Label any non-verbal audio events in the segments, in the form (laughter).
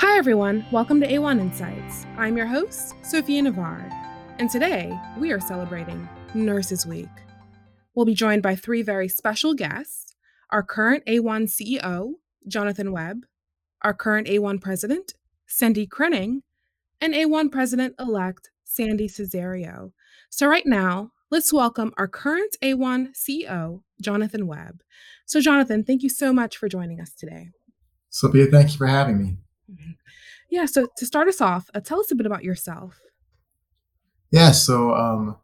Hi, everyone. Welcome to AWHONN Insights. I'm your host, Sophia Navarre, and today we are celebrating Nurses Week. We'll be joined by three very special guests our current AWHONN CEO, Jonathan Webb, our current AWHONN president, Cindy Krening, and AWHONN president elect, Sandy Cesario. So, right now, let's welcome our current AWHONN CEO, Jonathan Webb. So, Jonathan, thank you so much for joining us today. Sophia, thank you for having me. (laughs) Yeah, so to start us off, uh, tell us a bit about yourself. Yeah, so um,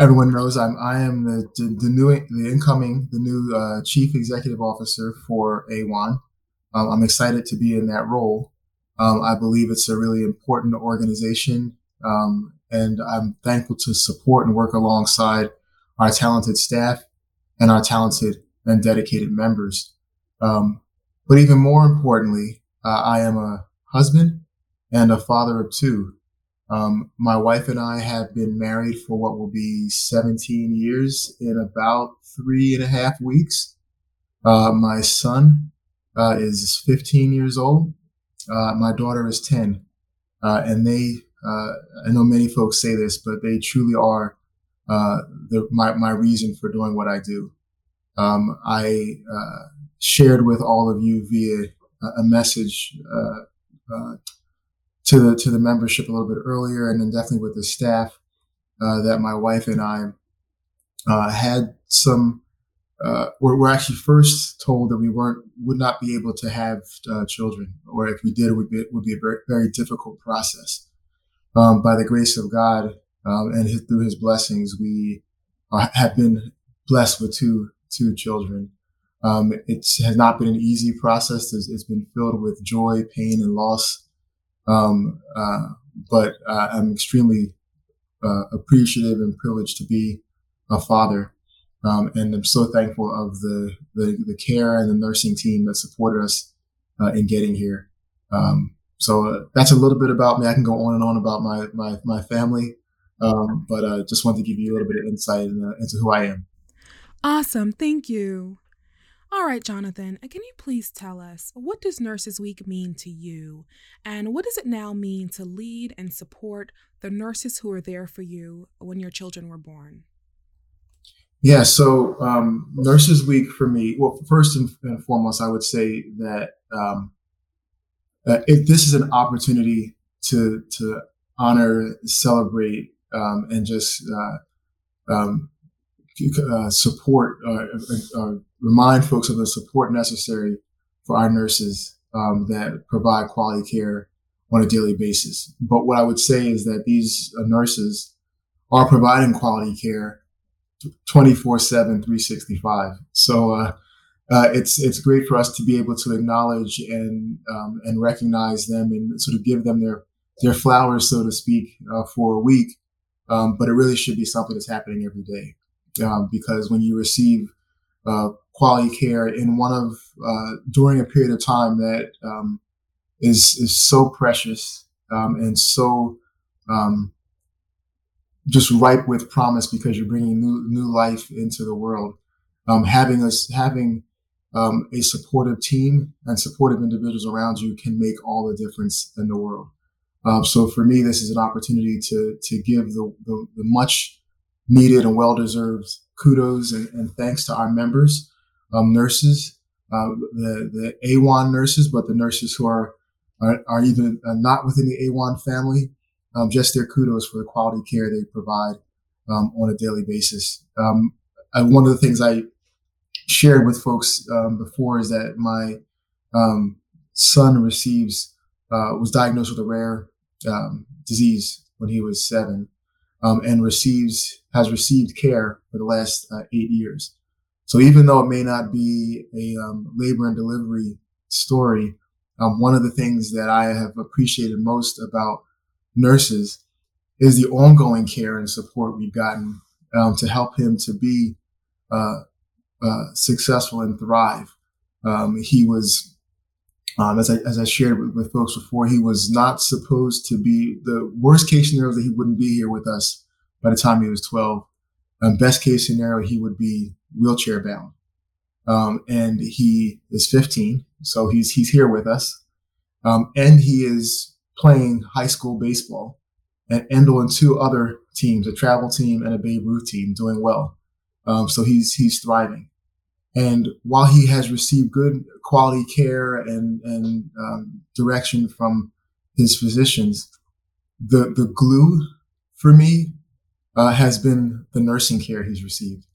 everyone knows I'm I am the the, the new the incoming the new uh, chief executive officer for AWHONN. Um, I'm excited to be in that role. Um, I believe it's a really important organization, um, and I'm thankful to support and work alongside our talented staff and our talented and dedicated members. Um, but even more importantly, uh, I am a husband and a father of two. Um, my wife and I have been married for what will be 17 years in about three and a half weeks. Uh, my son uh, is 15 years old. Uh, my daughter is 10. Uh, and they, uh, I know many folks say this, but they truly are uh, the, my, my reason for doing what I do. Um, I shared with all of you via a message to the to the membership a little bit earlier, and then definitely with the staff uh, that my wife and I uh, had some. Uh, we're, we're, actually first told that we weren't would not be able to have uh, children, or if we did, it would be, it would be a very, very difficult process. Um, by the grace of God um, and his, through His blessings, we have been blessed with two two children. Um, it has not been an easy process. it's, it's been filled with joy, pain, and loss. Um, uh, but uh, I'm extremely uh, appreciative and privileged to be a father. Um, and I'm so thankful of the, the, the, care and the nursing team that supported us uh, in getting here. Um, so uh, that's a little bit about me. I can go on and on about my, my, my family. Um, but uh, just want to give you a little bit of insight into who I am. Awesome. Thank you. All right, Jonathan, uh, can you please tell us what does Nurses Week mean to you? And what does it now mean to lead and support the nurses who were there for you when your children were born? Yeah, so um, Nurses Week for me, well, first and, foremost, I would say that um, uh, it, this is an opportunity to to honor, celebrate, um, and just uh, um, uh, support, uh, uh, remind folks of the support necessary for our nurses um, that provide quality care on a daily basis. But what I would say is that these uh, nurses are providing quality care 24 7, 365. So, uh, uh, it's it's great for us to be able to acknowledge and um, and recognize them and sort of give them their their flowers, so to speak, uh, for a week. Um, but it really should be something that's happening every day um, because when you receive uh, quality care in one of uh, during a period of time that um, is is so precious um, and so um, just ripe with promise because you're bringing new new life into the world. Um, having us having um, a supportive team and supportive individuals around you can make all the difference in the world. Um, so for me, this is an opportunity to to give the, the, the much needed and well deserved kudos and, and, thanks to our members, um, nurses, uh, the, the AWHONN nurses, but the nurses who are, are, are even uh, not within the AWHONN family, um, just their kudos for the quality care they provide um, on a daily basis. Um, I, one of the things I shared with folks um, before is that my um, son receives, uh, was diagnosed with a rare disease when he was seven um, and receives has received care for the last uh, eight years. So even though it may not be a um, labor and delivery story, um, one of the things that I have appreciated most about nurses is the ongoing care and support we've gotten um, to help him to be uh, uh, successful and thrive. Um, he was um, as I as I shared with, with, folks before, he was not supposed to be the worst case scenario that he wouldn't be here with us by the time he was 12. Um, best case scenario, he would be wheelchair bound. Um, and he is 15, so he's he's here with us. Um, and he is playing high school baseball and and two other teams, a travel team and a Babe Ruth team, doing well. Um, so he's he's thriving. And while he has received good quality care and and um, direction from his physicians, the the glue for me uh, has been the nursing care he's received.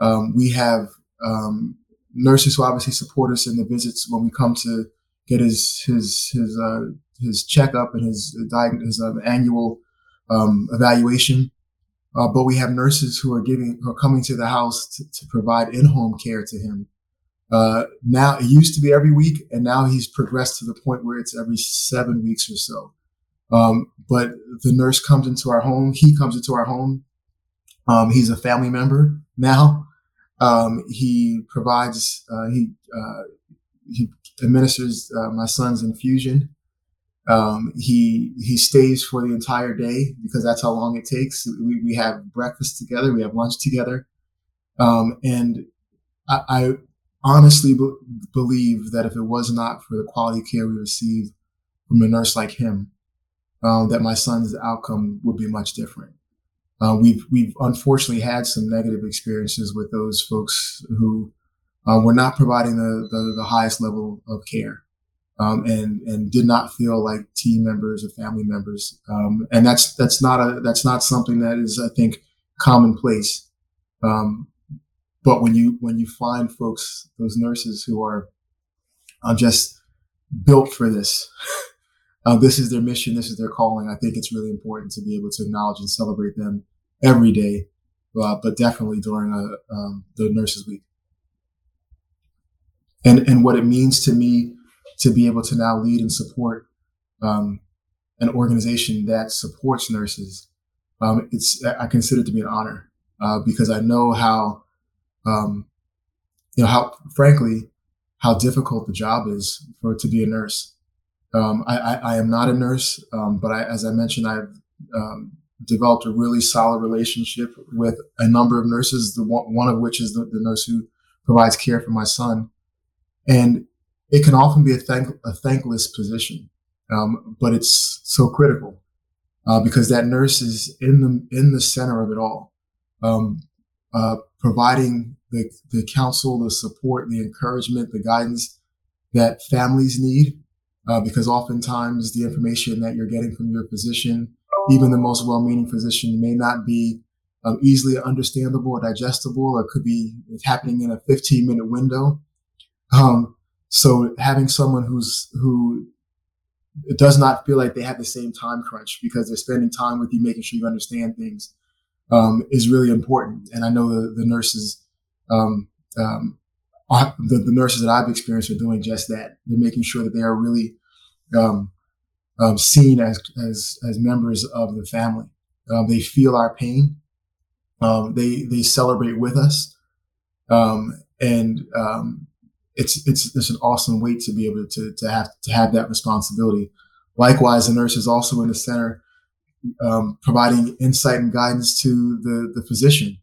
Um, we have um, nurses who obviously support us in the visits when we come to get his his his uh, his checkup and his his um, annual um, evaluation. Uh, but we have nurses who are giving, who are coming to the house to, to provide in-home care to him. Uh, now it used to be every week, and now he's progressed to the point where it's every seven weeks or so. Um, but the nurse comes into our home. He comes into our home. Um, he's a family member now. Um, he provides. Uh, he uh, he administers uh, my son's infusion. Um, he he stays for the entire day because that's how long it takes. We, we have breakfast together, we have lunch together, um, and I, I honestly be- believe that if it was not for the quality care we receive from a nurse like him, um, that my son's outcome would be much different. Uh, we've we've unfortunately had some negative experiences with those folks who uh, were not providing the, the, the highest level of care um, and and did not feel like team members or family members. Um, and that's that's not a that's not something that is I think commonplace. Um, but when you when you find folks, those nurses who are uh, just built for this, (laughs) uh, this is their mission, this is their calling. I think it's really important to be able to acknowledge and celebrate them every day, uh, but definitely during a, um, the Nurses Week. And and what it means to me to be able to now lead and support um, an organization that supports nurses, um, it's I consider it to be an honor uh, because I know how, um, you know, how frankly, how difficult the job is for to be a nurse. Um, I, I, I, am not a nurse, um, but I, as I mentioned, I've um, developed a really solid relationship with a number of nurses. The one, one of which is the, the nurse who provides care for my son, and it can often be a, thank, a thankless position, um, but it's so critical uh, because that nurse is in the in the center of it all, um, uh, providing the the counsel, the support, the encouragement, the guidance that families need. Uh, because oftentimes the information that you're getting from your physician, even the most well-meaning physician, may not be um, easily understandable or digestible, or could be happening in a 15-minute window. Um, so having someone who's who it does not feel like they have the same time crunch because they're spending time with you, making sure you understand things, um, is really important. And I know the, the nurses, um, um, the, the, nurses that I've experienced are doing just that. They're making sure that they are really um, um, seen as, as as members of the family. Um, they feel our pain. they they celebrate with us, and it's it's it's an awesome weight to be able to to have to have that responsibility. Likewise, the nurse is also in the center, um, providing insight and guidance to the the physician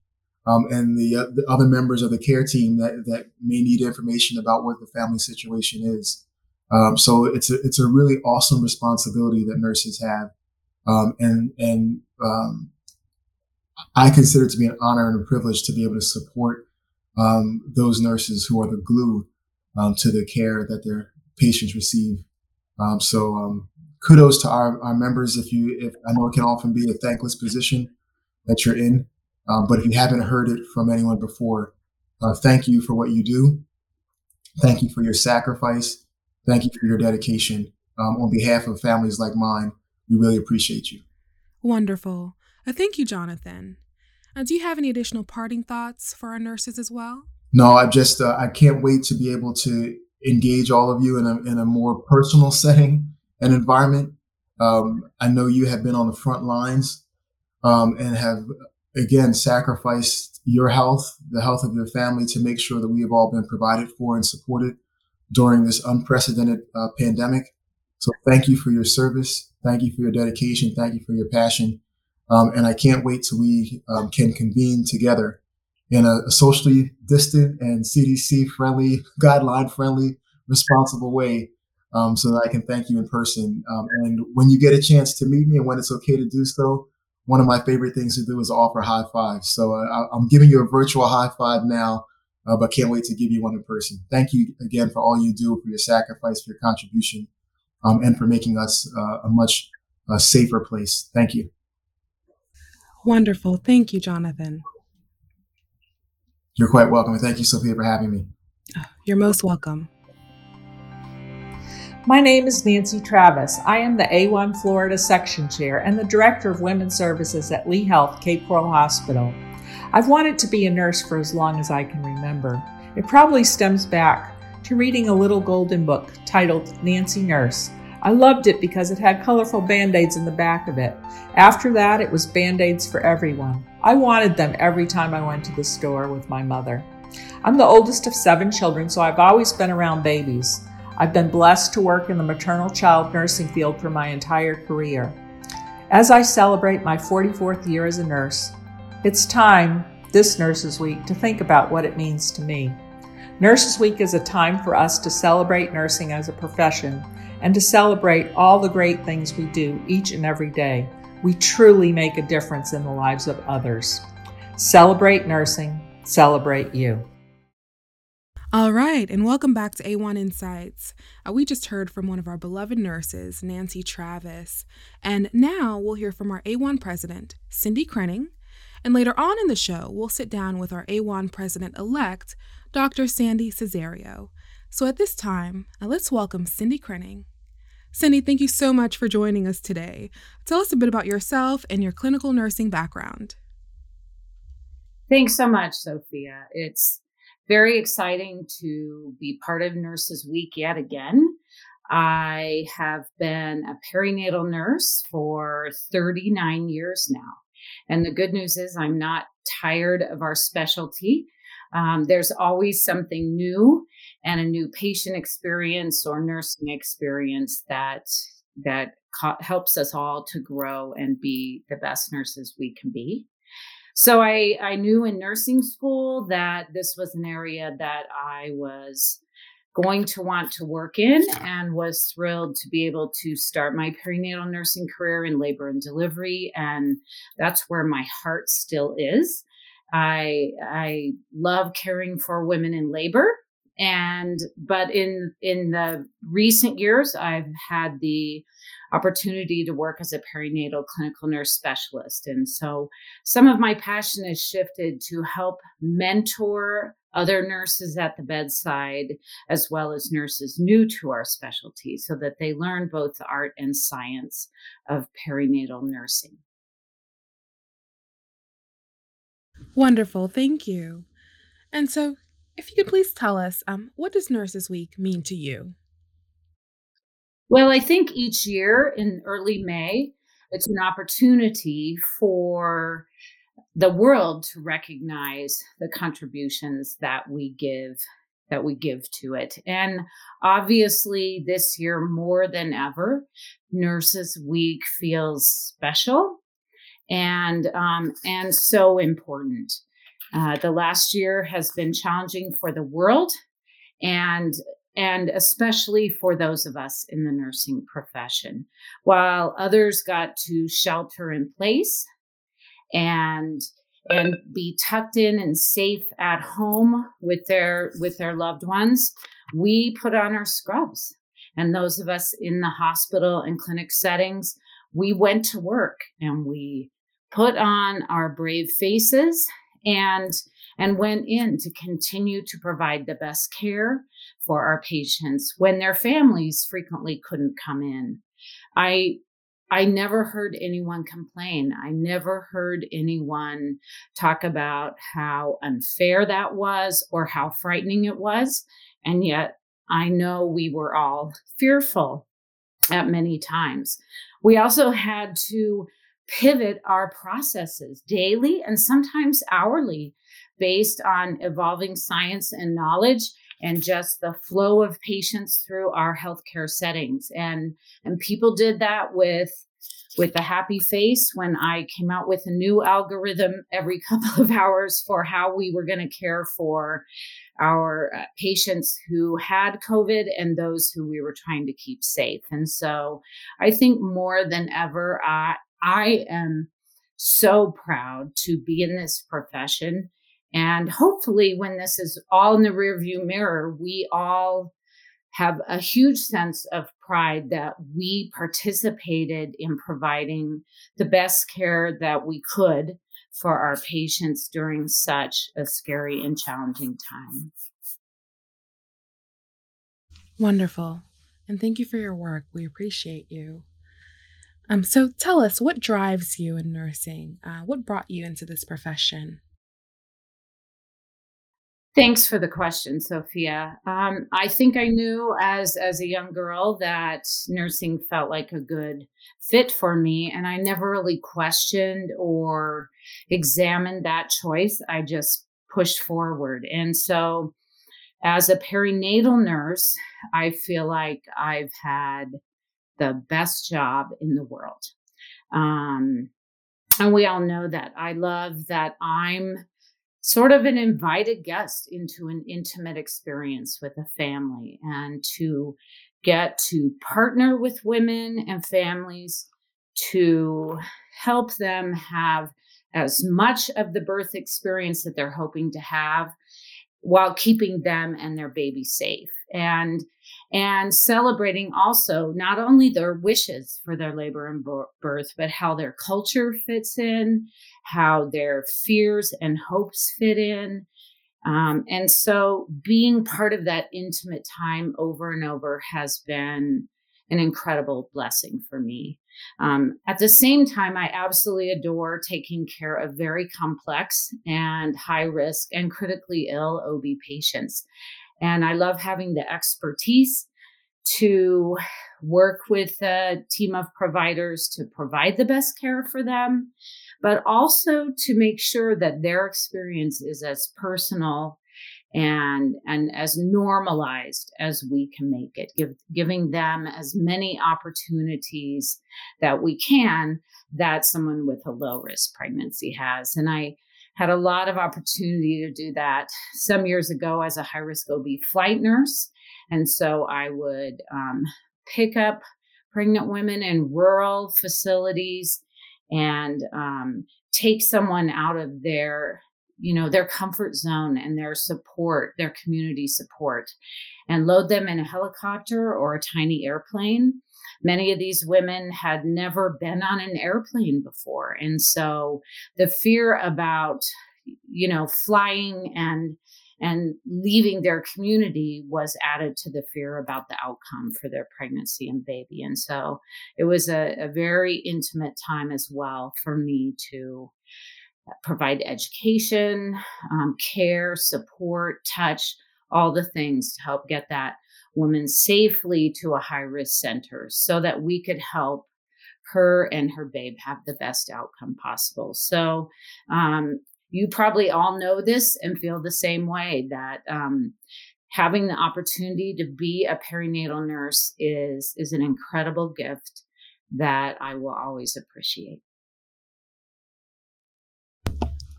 um, and the, uh, the, other members of the care team that that may need information about what the family situation is. Um, so it's a it's a really awesome responsibility that nurses have, um, and and um, I consider it to be an honor and a privilege to be able to support um, those nurses who are the glue um, to the care that their patients receive. Um, so um, kudos to our, our members. If you, if I know it can often be a thankless position that you're in, um, but if you haven't heard it from anyone before, uh, thank you for what you do. Thank you for your sacrifice. Thank you for your dedication. Um, on behalf of families like mine, we really appreciate you. Wonderful. Uh, thank you, Jonathan. Uh, do you have any additional parting thoughts for our nurses as well? no, I just uh, I can't wait to be able to engage all of you in a in a more personal (laughs) setting and environment. Um, I know you have been on the front lines um, and have again sacrificed your health, the health of your family, to make sure that we have all been provided for and supported during this unprecedented uh, pandemic. So thank you for your service. Thank you for your dedication. Thank you for your passion. Um, and I can't wait till we um, can convene together in a, a socially distant and CDC friendly, (laughs) guideline friendly, responsible way um, so that I can thank you in person. Um, and when you get a chance to meet me and when it's okay to do so, one of my favorite things to do is offer high fives. So uh, I'm giving you a virtual high five now, uh, but can't wait to give you one in person. Thank you again for all you do, for your sacrifice, for your contribution, um, and for making us uh, a much uh, safer place. Thank you. Wonderful. Thank you, Jonathan. You're quite welcome. And thank you, Sophia, for having me. Oh, you're most welcome. My name is Nancy Travis. I am the AWHONN Florida Section Chair and the Director of Women's Services at Lee Health Cape Coral Hospital. I've wanted to be a nurse for as long as I can remember. It probably stems back to reading a little golden book titled Nancy Nurse. I loved it because it had colorful band aids in the back of it. After that, it was band aids for everyone. I wanted them every time I went to the store with my mother. I'm the oldest of seven children, so I've always been around babies. I've been blessed to work in the maternal child nursing field for my entire career. As I celebrate my 44th year as a nurse, it's time this Nurses Week to think about what it means to me. Nurses Week is a time for us to celebrate nursing as a profession and to celebrate all the great things we do each and every day. We truly make a difference in the lives of others. Celebrate nursing, celebrate you. All right, and welcome back to AWHONN Insights. Uh, we just heard from one of our beloved nurses, Nancy Travis, and now we'll hear from our AWHONN president, Cindy Krening. And later on in the show, we'll sit down with our AWHONN president elect, Dr. Sandy Cesario. So at this time, uh, let's welcome Cindy Krening. Cindy, thank you so much for joining us today. Tell us a bit about yourself and your clinical nursing background. Thanks so much, Sophia. It's very exciting to be part of Nurses Week yet again. I have been a perinatal nurse for 39 years now. And the good news is, I'm not tired of our specialty. Um, there's always something new and a new patient experience or nursing experience that that co- helps us all to grow and be the best nurses we can be. So I, I knew in nursing school that this was an area that I was going to want to work in and was thrilled to be able to start my perinatal nursing career in labor and delivery. And that's where my heart still is. I, I love caring for women in labor and but in in the recent years i've had the opportunity to work as a perinatal clinical nurse specialist. And so some of my passion has shifted to help mentor other nurses at the bedside as well as nurses new to our specialty so that they learn both the art and science of perinatal nursing. Wonderful thank you. And so if you could please tell us, um, what does Nurses Week mean to you? Well, I think each year in early May, it's an opportunity for the world to recognize the contributions that we give that we give to it. And obviously this year more than ever, Nurses Week feels special and um, and so important. Uh, the last year has been challenging for the world and and especially for those of us in the nursing profession. While others got to shelter in place and and be tucked in and safe at home with their with their loved ones, we put on our scrubs. And those of us in the hospital and clinic settings, we went to work and we put on our brave faces and and went in to continue to provide the best care for our patients when their families frequently couldn't come in. I I never heard anyone complain. I never heard anyone talk about how unfair that was or how frightening it was. And yet I know we were all fearful at many times. We also had to pivot our processes daily and sometimes hourly based on evolving science and knowledge and just the flow of patients through our healthcare settings and and people did that with with a happy face when I came out with a new algorithm every (laughs) couple of hours for how we were going to care for our uh, patients who had COVID and those who we were trying to keep safe. And so I think more than ever, I, I am so proud to be in this profession. And hopefully, when this is all in the rearview mirror, we all have a huge sense of pride that we participated in providing the best care that we could for our patients during such a scary and challenging time. Wonderful. And thank you for your work. We appreciate you. Um, so tell us what drives you in nursing? Uh, what brought you into this profession? Thanks for the question, Sophia. Um, I think I knew as as a young girl that nursing felt like a good fit for me, and I never really questioned or examined that choice. I just pushed forward, and so as a perinatal nurse, I feel like I've had the best job in the world. Um, and we all know that. I love that I'm sort of an invited guest into an intimate experience with a family and to get to partner with women and families to help them have as much of the birth experience that they're hoping to have while keeping them and their baby safe. And and celebrating also not only their wishes for their labor and birth but how their culture fits in how their fears and hopes fit in. Um, and so being part of that intimate time over and over has been an incredible blessing for me. Um, at the same time, I absolutely adore taking care of very complex and high risk and critically ill OB patients. And I love having the expertise to work with a team of providers to provide the best care for them, but also to make sure that their experience is as personal and and as normalized as we can make it give, giving them as many opportunities that we can that someone with a low risk pregnancy has. And i had a lot of opportunity to do that some years ago as a high risk ob flight nurse. And so i would um, pick up pregnant women in rural facilities and um, take someone out of their you know their comfort zone and their support their community support and load them in a helicopter or a tiny airplane. Many of these women had never been on an airplane before and so the fear about you know flying and and leaving their community was added to the fear about the outcome for their pregnancy and baby. And so it was a, a very intimate time as well for me to provide education, um, care, support, touch, all the things to help get that woman safely to a high risk center so that we could help her and her babe have the best outcome possible. So, um, you probably all know this and feel the same way that um, having the opportunity to be a perinatal nurse is is an incredible gift that I will always appreciate.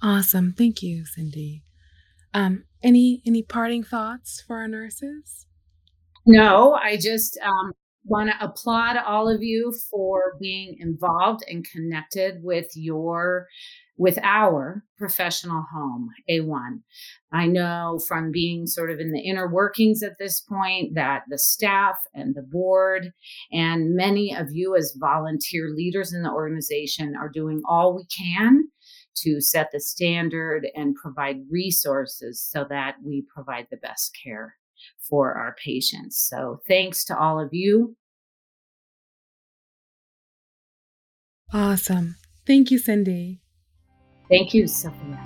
Awesome. Thank you, Cindy. Um, any any parting thoughts for our nurses? No, I just um, want to applaud all of you for being involved and connected with your with our professional home AWHONN i know from being sort of in the inner workings at this point that the staff and the board and many of you as volunteer leaders in the organization are doing all we can to set the standard and provide resources so that we provide the best care for our patients. So, thanks to all of you. Awesome. Thank you, Cindy. Thank you, Sophia.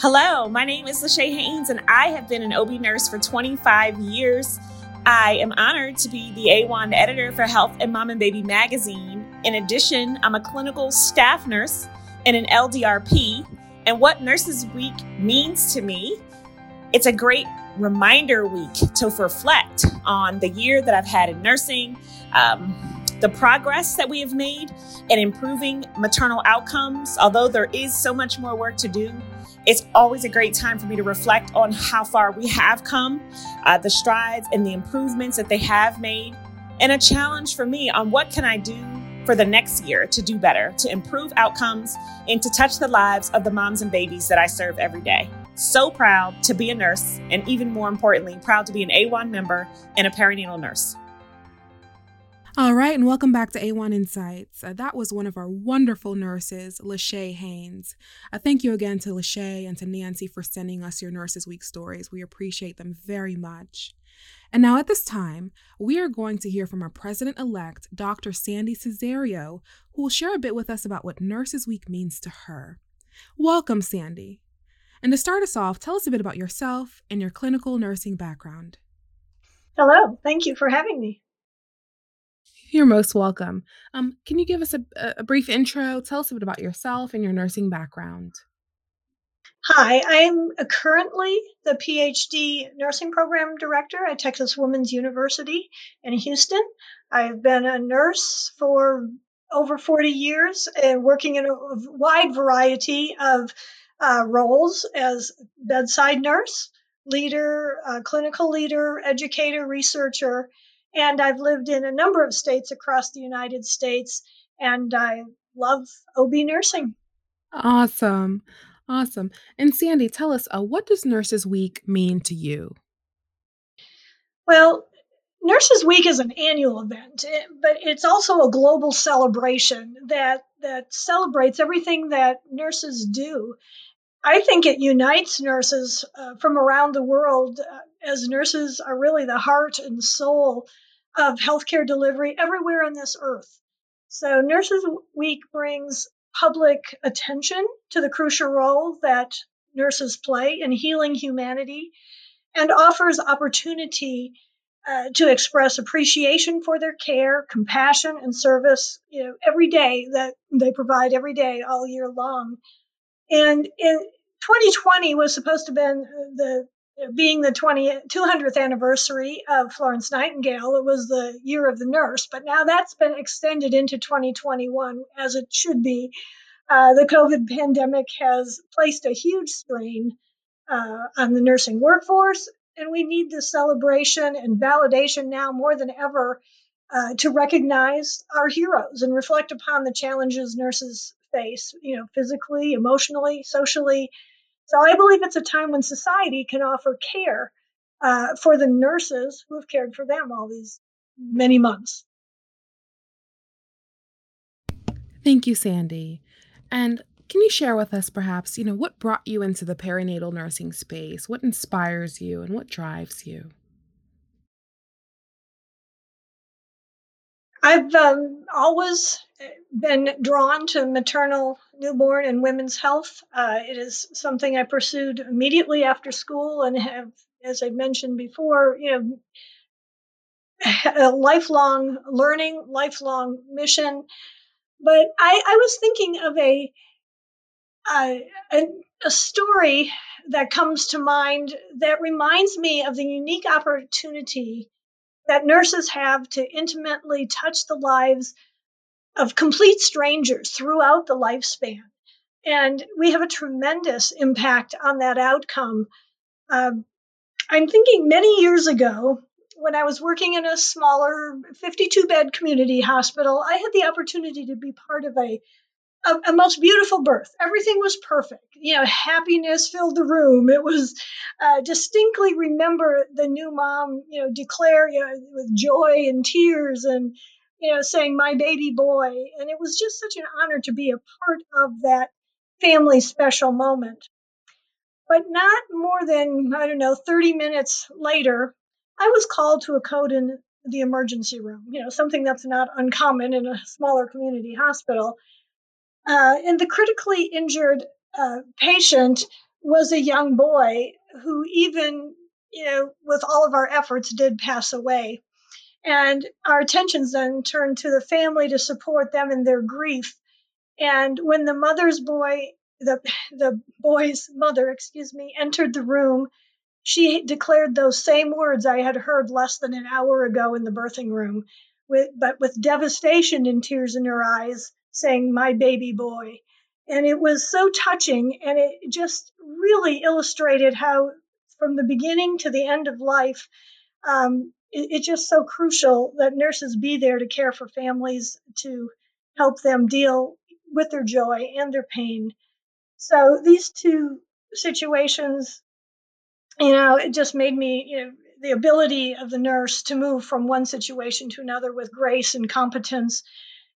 Hello, my name is Lachey Haynes, and I have been an OB nurse for 25 years. I am honored to be the AWHONN editor for Health and Mom and Baby magazine. In addition, I'm a clinical staff nurse in an LDRP. And what Nurses Week means to me, it's a great reminder week to reflect on the year that I've had in nursing, um, the progress that we have made in improving maternal outcomes, although there is so much more work to do, it's always a great time for me to reflect on how far we have come, uh, the strides and the improvements that they have made, and a challenge for me on what can I do for the next year to do better, to improve outcomes, and to touch the lives of the moms and babies that I serve every day. So proud to be a nurse, and even more importantly, proud to be an AWHONN member and a perinatal nurse. All right, and welcome back to AWHONN Insights. Uh, that was one of our wonderful nurses, Lachey Haynes. Uh, thank you again to Lachey and to Nancy for sending us your Nurses Week stories. We appreciate them very much. And now at this time, we are going to hear from our president elect, Dr. Sandy Cesario, who will share a bit with us about what Nurses Week means to her. Welcome, Sandy. And to start us off, tell us a bit about yourself and your clinical nursing background. Hello, thank you for having me. You're most welcome. Um, can you give us a, a brief intro? Tell us a bit about yourself and your nursing background. Hi, I'm currently the PhD nursing program director at Texas Women's University in Houston. I've been a nurse for over 40 years and working in a wide variety of uh, roles as bedside nurse, leader, uh, clinical leader, educator, researcher, and I've lived in a number of states across the United States, and I love OB nursing. Awesome. Awesome. And Sandy, tell us, uh, what does Nurses Week mean to you? Well, Nurses Week is an annual event, eh, but it's also a global celebration that that celebrates everything that nurses do. I think it unites nurses uh, from around the world, uh, as nurses are really the heart and soul of healthcare delivery everywhere on this earth. So, Nurses Week brings public attention to the crucial role that nurses play in healing humanity and offers opportunity uh, to express appreciation for their care, compassion, and service, you know, every day that they provide every day all year long. And in 2020 was supposed to have been the being the 20, 200th anniversary of Florence Nightingale, it was the year of the nurse, but now that's been extended into 2021 as it should be. Uh, the COVID pandemic has placed a huge strain uh, on the nursing workforce, and we need this celebration and validation now more than ever uh, to recognize our heroes and reflect upon the challenges nurses face, you know, physically, emotionally, socially, so I believe it's a time when society can offer care uh, for the nurses who have cared for them all these many months. Thank you, Sandy. And can you share with us perhaps, you know, what brought you into the perinatal nursing space? What inspires you and what drives you? I've um, always been drawn to maternal, newborn, and women's health. Uh, it is something I pursued immediately after school and have, as I mentioned before, you know, a lifelong learning, lifelong mission. But I, I was thinking of a, a, a story that comes to mind that reminds me of the unique opportunity that nurses have to intimately touch the lives of complete strangers throughout the lifespan. And we have a tremendous impact on that outcome. Um, I'm thinking many years ago, when I was working in a smaller 52 bed community hospital, I had the opportunity to be part of a a, a, most beautiful birth. Everything was perfect. You know, happiness filled the room. It was uh, distinctly remember the new mom, you know, declare you know, with joy and tears and, you know, saying, my baby boy. And it was just such an honor to be a part of that family special moment. But not more than, I don't know, 30 minutes later, I was called to a code in the emergency room, you know, something that's not uncommon in a smaller community hospital uh, and the critically injured uh, patient was a young boy who, even you know, with all of our efforts, did pass away. And our attentions then turned to the family to support them in their grief. And when the mother's boy, the the boy's mother, excuse me, entered the room, she declared those same words I had heard less than an hour ago in the birthing room, with, but with devastation and tears in her eyes, saying, My baby boy. And it was so touching, and it just really illustrated how, from the beginning to the end of life, um, it, it's just so crucial that nurses be there to care for families, to help them deal with their joy and their pain. So these two situations, you know, it just made me, you know, the ability of the nurse to move from one situation to another with grace and competence.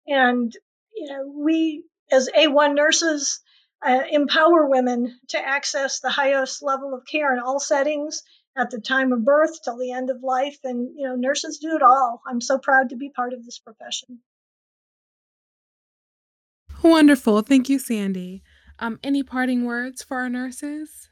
And, you know, we as AWHONN nurses uh, empower women to access the highest level of care in all settings at the time of birth till the end of life. And, you know, nurses do it all. I'm so proud to be part of this profession. Wonderful. Thank you, Sandy. Um, any parting words for our nurses?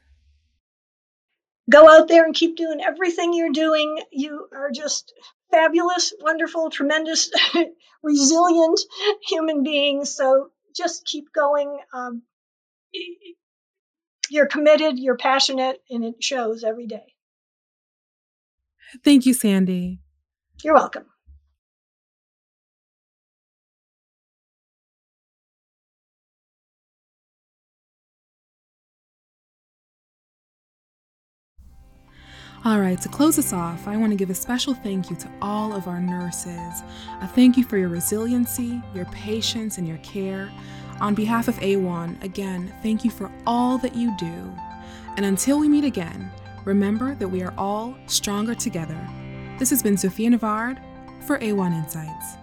Go out there and keep doing everything you're doing. You are just fabulous, wonderful, tremendous, (laughs) resilient human beings. So just keep going. Um, you're committed, you're passionate, and it shows every day. Thank you, Sandy. You're welcome. All right, to close us off, I want to give a special thank you to all of our nurses. A thank you for your resiliency, your patience, and your care. On behalf of AWHONN, again, thank you for all that you do. And until we meet again, remember that we are all stronger together. This has been Sophia Navard for AWHONN Insights.